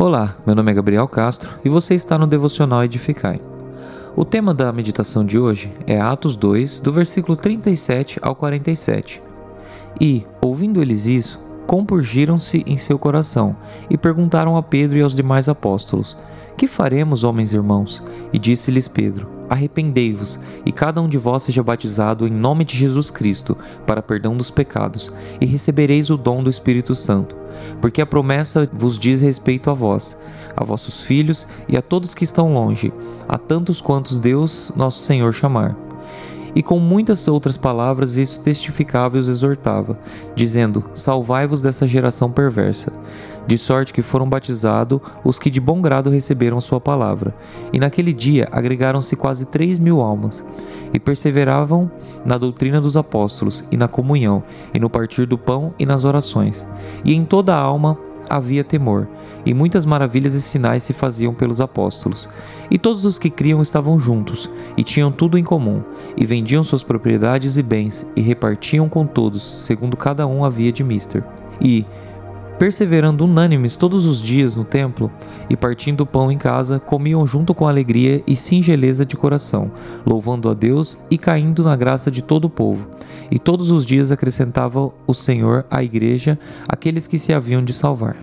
Olá, meu nome é Gabriel Castro e você está no Devocional Edificai. O tema da meditação de hoje é Atos 2, do versículo 37 ao 47. E, ouvindo eles isso, compurgiram-se em seu coração e perguntaram a Pedro e aos demais apóstolos: Que faremos, homens irmãos? E disse-lhes Pedro: Arrependei-vos, e cada um de vós seja batizado em nome de Jesus Cristo, para perdão dos pecados, e recebereis o dom do Espírito Santo. Porque a promessa vos diz respeito a vós, a vossos filhos e a todos que estão longe, a tantos quantos Deus, nosso Senhor, chamar. E com muitas outras palavras isso testificava e os exortava, dizendo: Salvai-vos dessa geração perversa de sorte que foram batizados os que de bom grado receberam sua palavra. E naquele dia agregaram-se quase três mil almas, e perseveravam na doutrina dos apóstolos, e na comunhão, e no partir do pão e nas orações. E em toda a alma havia temor, e muitas maravilhas e sinais se faziam pelos apóstolos. E todos os que criam estavam juntos, e tinham tudo em comum, e vendiam suas propriedades e bens, e repartiam com todos, segundo cada um havia de mister. E, perseverando unânimes todos os dias no templo e partindo o pão em casa, comiam junto com alegria e singeleza de coração, louvando a Deus e caindo na graça de todo o povo. E todos os dias acrescentava o Senhor à igreja aqueles que se haviam de salvar.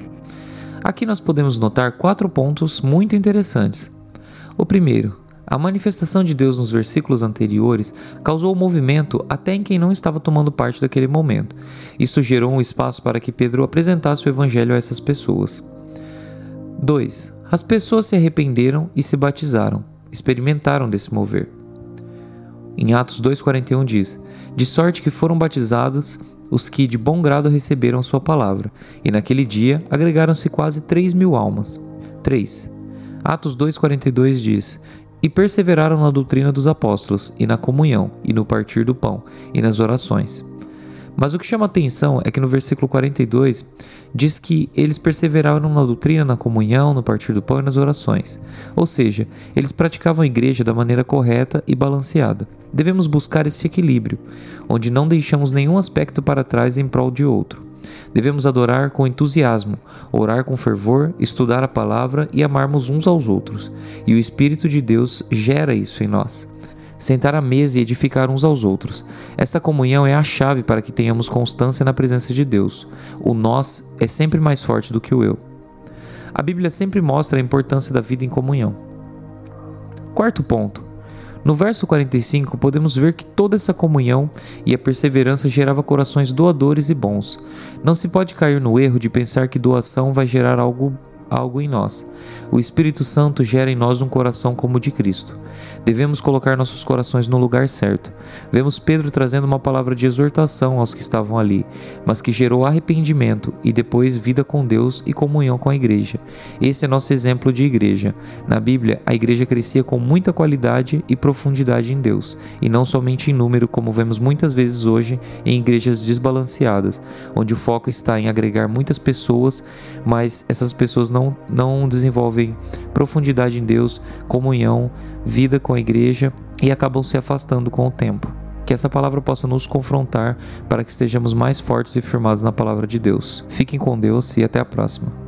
Aqui nós podemos notar quatro pontos muito interessantes. O primeiro, a manifestação de Deus nos versículos anteriores causou movimento até em quem não estava tomando parte daquele momento. Isto gerou um espaço para que Pedro apresentasse o evangelho a essas pessoas. 2. As pessoas se arrependeram e se batizaram, experimentaram desse mover. Em Atos 2,41 diz: De sorte que foram batizados os que de bom grado receberam sua palavra, e naquele dia agregaram-se quase 3 mil almas. 3. Atos 2,42 diz: e perseveraram na doutrina dos apóstolos, e na comunhão, e no partir do pão, e nas orações. Mas o que chama atenção é que no versículo 42 diz que eles perseveraram na doutrina, na comunhão, no partir do pão e nas orações. Ou seja, eles praticavam a igreja da maneira correta e balanceada. Devemos buscar esse equilíbrio, onde não deixamos nenhum aspecto para trás em prol de outro. Devemos adorar com entusiasmo, orar com fervor, estudar a palavra e amarmos uns aos outros. E o Espírito de Deus gera isso em nós. Sentar à mesa e edificar uns aos outros. Esta comunhão é a chave para que tenhamos constância na presença de Deus. O nós é sempre mais forte do que o eu. A Bíblia sempre mostra a importância da vida em comunhão. Quarto ponto: no verso 45, podemos ver que toda essa comunhão e a perseverança gerava corações doadores e bons. Não se pode cair no erro de pensar que doação vai gerar algo algo em nós. O Espírito Santo gera em nós um coração como o de Cristo. Devemos colocar nossos corações no lugar certo. Vemos Pedro trazendo uma palavra de exortação aos que estavam ali, mas que gerou arrependimento e depois vida com Deus e comunhão com a igreja. Esse é nosso exemplo de igreja. Na Bíblia, a igreja crescia com muita qualidade e profundidade em Deus, e não somente em número, como vemos muitas vezes hoje em igrejas desbalanceadas, onde o foco está em agregar muitas pessoas, mas essas pessoas não, não desenvolvem profundidade em Deus, comunhão, vida com a igreja e acabam se afastando com o tempo. Que essa palavra possa nos confrontar para que estejamos mais fortes e firmados na palavra de Deus. Fiquem com Deus e até a próxima.